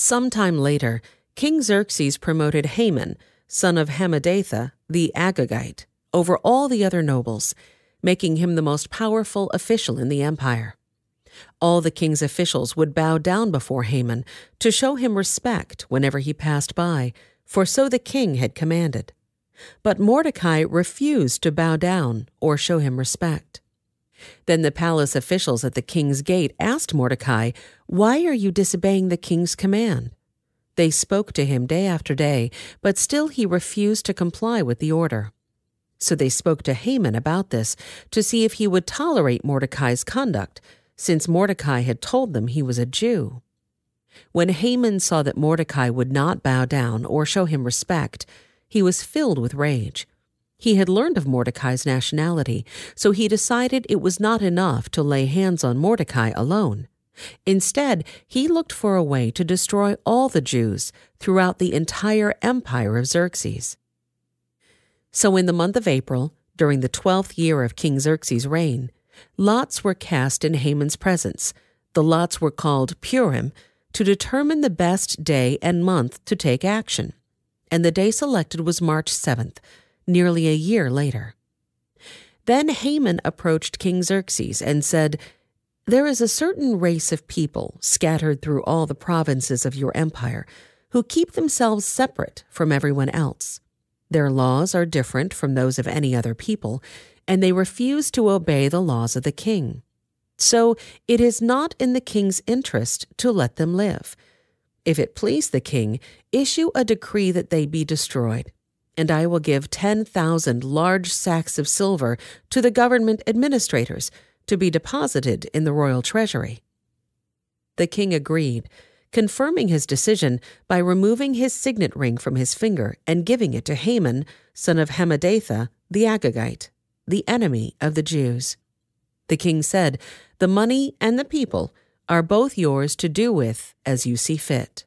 Sometime later, King Xerxes promoted Haman, son of Hammedatha, the Agagite, over all the other nobles, making him the most powerful official in the empire. All the king's officials would bow down before Haman to show him respect whenever he passed by, for so the king had commanded. But Mordecai refused to bow down or show him respect. Then the palace officials at the king's gate asked Mordecai, Why are you disobeying the king's command? They spoke to him day after day, but still he refused to comply with the order. So they spoke to Haman about this to see if he would tolerate Mordecai's conduct, since Mordecai had told them he was a Jew. When Haman saw that Mordecai would not bow down or show him respect, he was filled with rage. He had learned of Mordecai's nationality, so he decided it was not enough to lay hands on Mordecai alone. Instead, he looked for a way to destroy all the Jews throughout the entire empire of Xerxes. So, in the month of April, during the twelfth year of King Xerxes' reign, lots were cast in Haman's presence. The lots were called Purim to determine the best day and month to take action. And the day selected was March 7th, nearly a year later. Then Haman approached King Xerxes and said, There is a certain race of people scattered through all the provinces of your empire who keep themselves separate from everyone else. Their laws are different from those of any other people, and they refuse to obey the laws of the king. So it is not in the king's interest to let them live. If it please the king, issue a decree that they be destroyed, and I will give 10,000 large sacks of silver to the government administrators to be deposited in the royal treasury. The king agreed, confirming his decision by removing his signet ring from his finger and giving it to Haman, son of Hammedatha, the Agagite, the enemy of the Jews. The king said, The money and the people are both yours to do with as you see fit.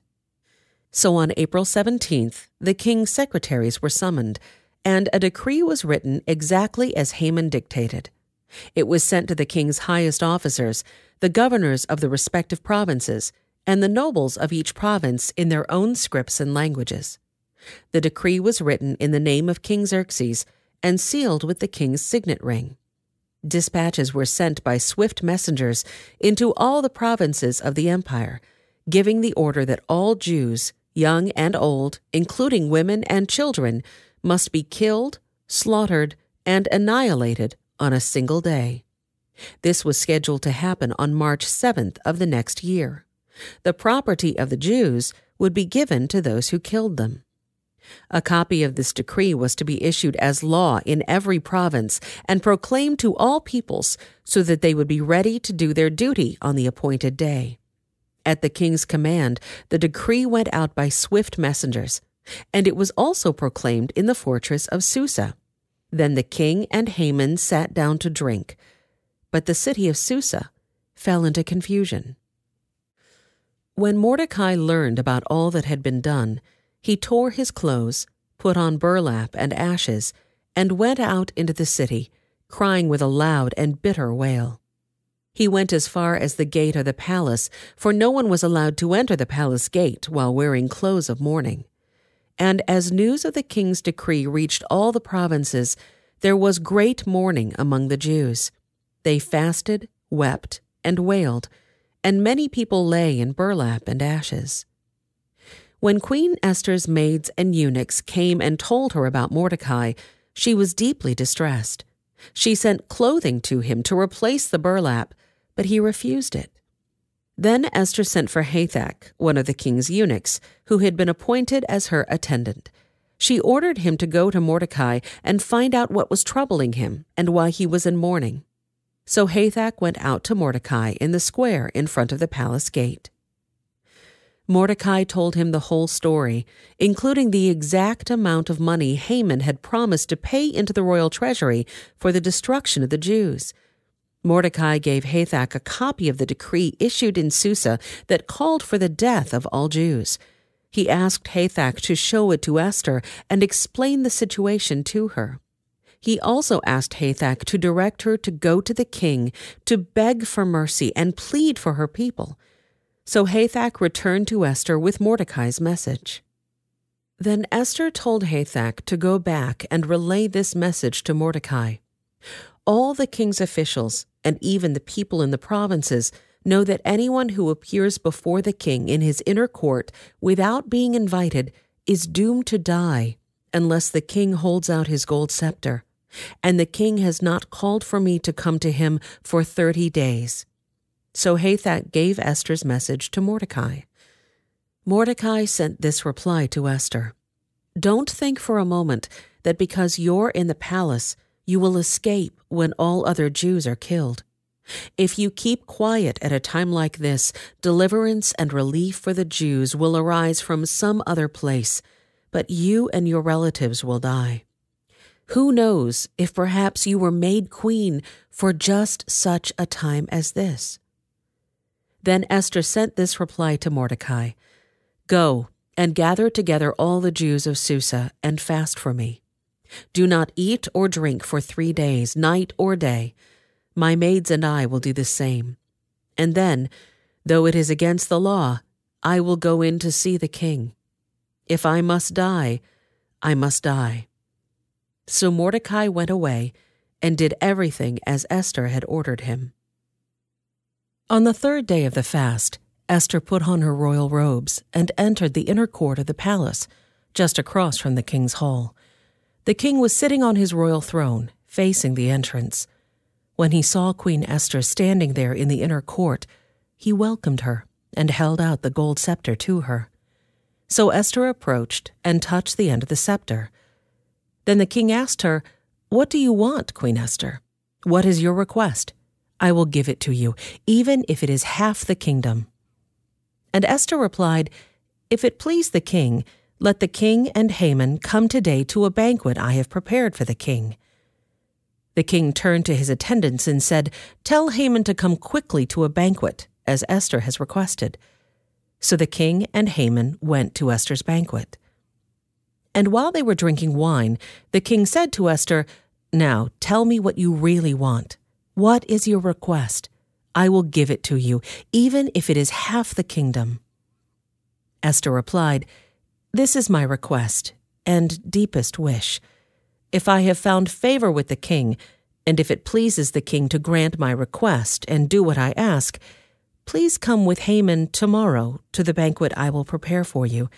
So on April 17th, the king's secretaries were summoned, and a decree was written exactly as Haman dictated. It was sent to the king's highest officers, the governors of the respective provinces, and the nobles of each province in their own scripts and languages. The decree was written in the name of King Xerxes and sealed with the king's signet ring. Dispatches were sent by swift messengers into all the provinces of the empire, giving the order that all Jews, young and old, including women and children, must be killed, slaughtered, and annihilated on a single day. This was scheduled to happen on March 7th of the next year. The property of the Jews would be given to those who killed them. A copy of this decree was to be issued as law in every province and proclaimed to all peoples so that they would be ready to do their duty on the appointed day. At the king's command, the decree went out by swift messengers, and it was also proclaimed in the fortress of Susa. Then the king and Haman sat down to drink, but the city of Susa fell into confusion. When Mordecai learned about all that had been done, he tore his clothes, put on burlap and ashes, and went out into the city, crying with a loud and bitter wail. He went as far as the gate of the palace, for no one was allowed to enter the palace gate while wearing clothes of mourning. And as news of the king's decree reached all the provinces, there was great mourning among the Jews. They fasted, wept, and wailed, and many people lay in burlap and ashes. When Queen Esther's maids and eunuchs came and told her about Mordecai, she was deeply distressed. She sent clothing to him to replace the burlap, but he refused it. Then Esther sent for Hathach, one of the king's eunuchs, who had been appointed as her attendant. She ordered him to go to Mordecai and find out what was troubling him and why he was in mourning. So Hathach went out to Mordecai in the square in front of the palace gate. Mordecai told him the whole story, including the exact amount of money Haman had promised to pay into the royal treasury for the destruction of the Jews. Mordecai gave Hathach a copy of the decree issued in Susa that called for the death of all Jews. He asked Hathach to show it to Esther and explain the situation to her. He also asked Hathach to direct her to go to the king to beg for mercy and plead for her people. So Hathach returned to Esther with Mordecai's message. Then Esther told Hathach to go back and relay this message to Mordecai. All the king's officials, and even the people in the provinces, know that anyone who appears before the king in his inner court without being invited is doomed to die unless the king holds out his gold scepter. And the king has not called for me to come to him for thirty days. So Hathach gave Esther's message to Mordecai. Mordecai sent this reply to Esther Don't think for a moment that because you're in the palace, you will escape when all other Jews are killed. If you keep quiet at a time like this, deliverance and relief for the Jews will arise from some other place, but you and your relatives will die. Who knows if perhaps you were made queen for just such a time as this? Then Esther sent this reply to Mordecai Go and gather together all the Jews of Susa and fast for me. Do not eat or drink for three days, night or day. My maids and I will do the same. And then, though it is against the law, I will go in to see the king. If I must die, I must die. So Mordecai went away and did everything as Esther had ordered him. On the third day of the fast, Esther put on her royal robes and entered the inner court of the palace, just across from the king's hall. The king was sitting on his royal throne, facing the entrance. When he saw Queen Esther standing there in the inner court, he welcomed her and held out the gold scepter to her. So Esther approached and touched the end of the scepter. Then the king asked her, What do you want, Queen Esther? What is your request? I will give it to you, even if it is half the kingdom. And Esther replied, If it please the king, let the king and Haman come today to a banquet I have prepared for the king. The king turned to his attendants and said, Tell Haman to come quickly to a banquet, as Esther has requested. So the king and Haman went to Esther's banquet. And while they were drinking wine, the king said to Esther, Now tell me what you really want. What is your request? I will give it to you, even if it is half the kingdom. Esther replied, this is my request and deepest wish. If I have found favor with the king, and if it pleases the king to grant my request and do what I ask, please come with Haman tomorrow to the banquet I will prepare for you.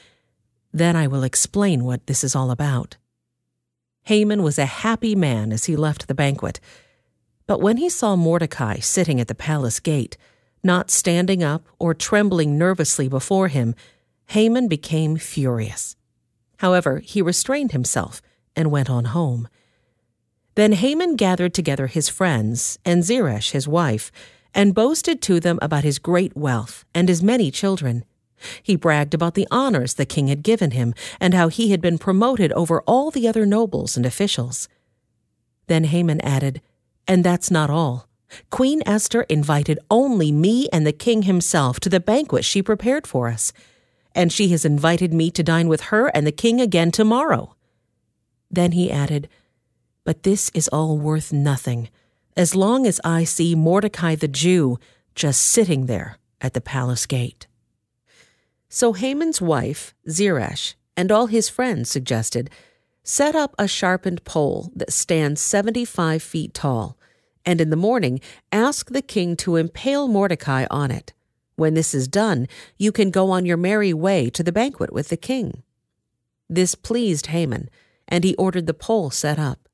Then I will explain what this is all about. Haman was a happy man as he left the banquet. But when he saw Mordecai sitting at the palace gate, not standing up or trembling nervously before him, Haman became furious. However, he restrained himself and went on home. Then Haman gathered together his friends and Zeresh his wife, and boasted to them about his great wealth and his many children. He bragged about the honors the king had given him and how he had been promoted over all the other nobles and officials. Then Haman added, And that's not all. Queen Esther invited only me and the king himself to the banquet she prepared for us and she has invited me to dine with her and the king again tomorrow. Then he added, But this is all worth nothing, as long as I see Mordecai the Jew just sitting there at the palace gate. So Haman's wife, Zeresh, and all his friends suggested, Set up a sharpened pole that stands 75 feet tall, and in the morning ask the king to impale Mordecai on it. When this is done, you can go on your merry way to the banquet with the king. This pleased Haman, and he ordered the pole set up.